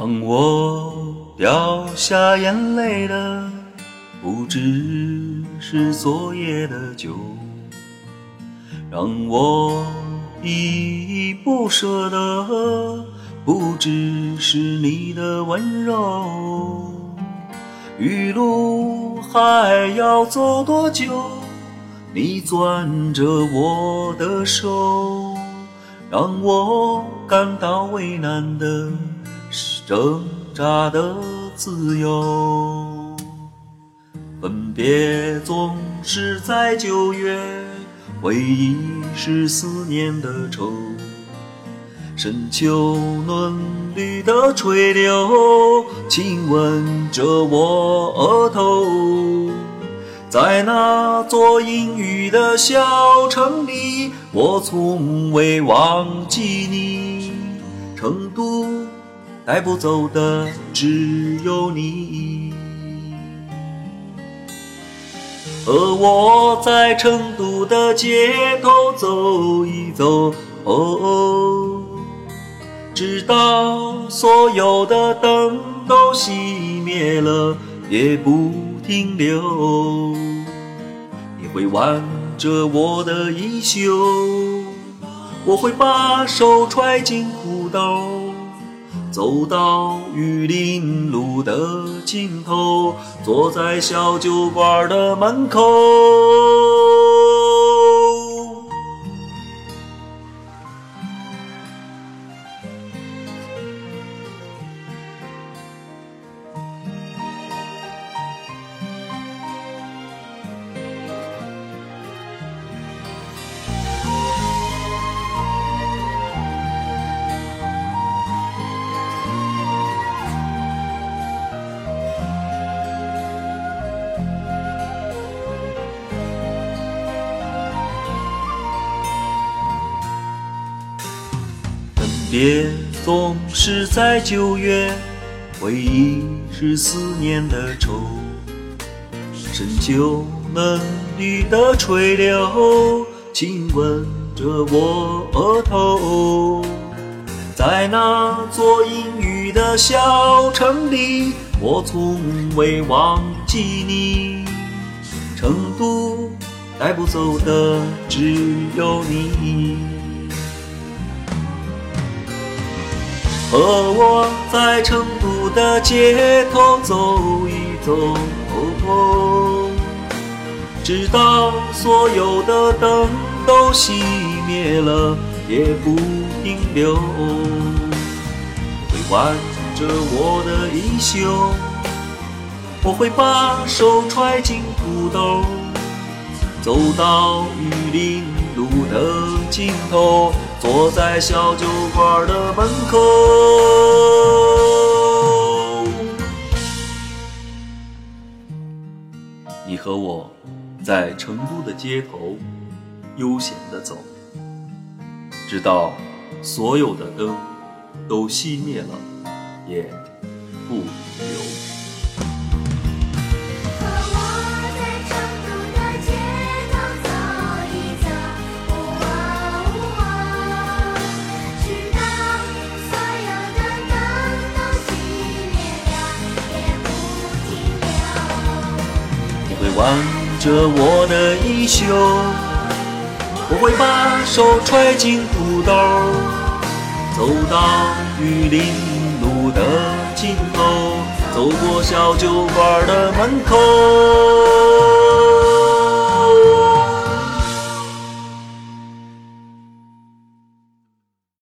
让我掉下眼泪的，不只是昨夜的酒，让我依依不舍的，不只是你的温柔。余路还要走多久？你攥着我的手，让我感到为难的。挣扎的自由，分别总是在九月，回忆是思念的愁。深秋嫩绿的垂柳，亲吻着我额头。在那座阴雨的小城里，我从未忘记你，成都。带不走的只有你，和我在成都的街头走一走，哦，直到所有的灯都熄灭了也不停留。你会挽着我的衣袖，我会把手揣进裤兜。走到玉林路的尽头，坐在小酒馆的门口。别总是在九月，回忆是思念的愁。深秋嫩绿的垂柳，亲吻着我额头。在那座阴雨的小城里，我从未忘记你。成都带不走的只有你。和我在成都的街头走一走，直到所有的灯都熄灭了也不停留。会挽着我的衣袖，我会把手揣进裤兜，走到玉林路的尽头。坐在小酒馆的门口，你和我在成都的街头悠闲地走，直到所有的灯都熄灭了，也不留。挽着我的衣袖，我会把手揣进裤兜，走到玉林路的尽头，走过小酒馆的门口。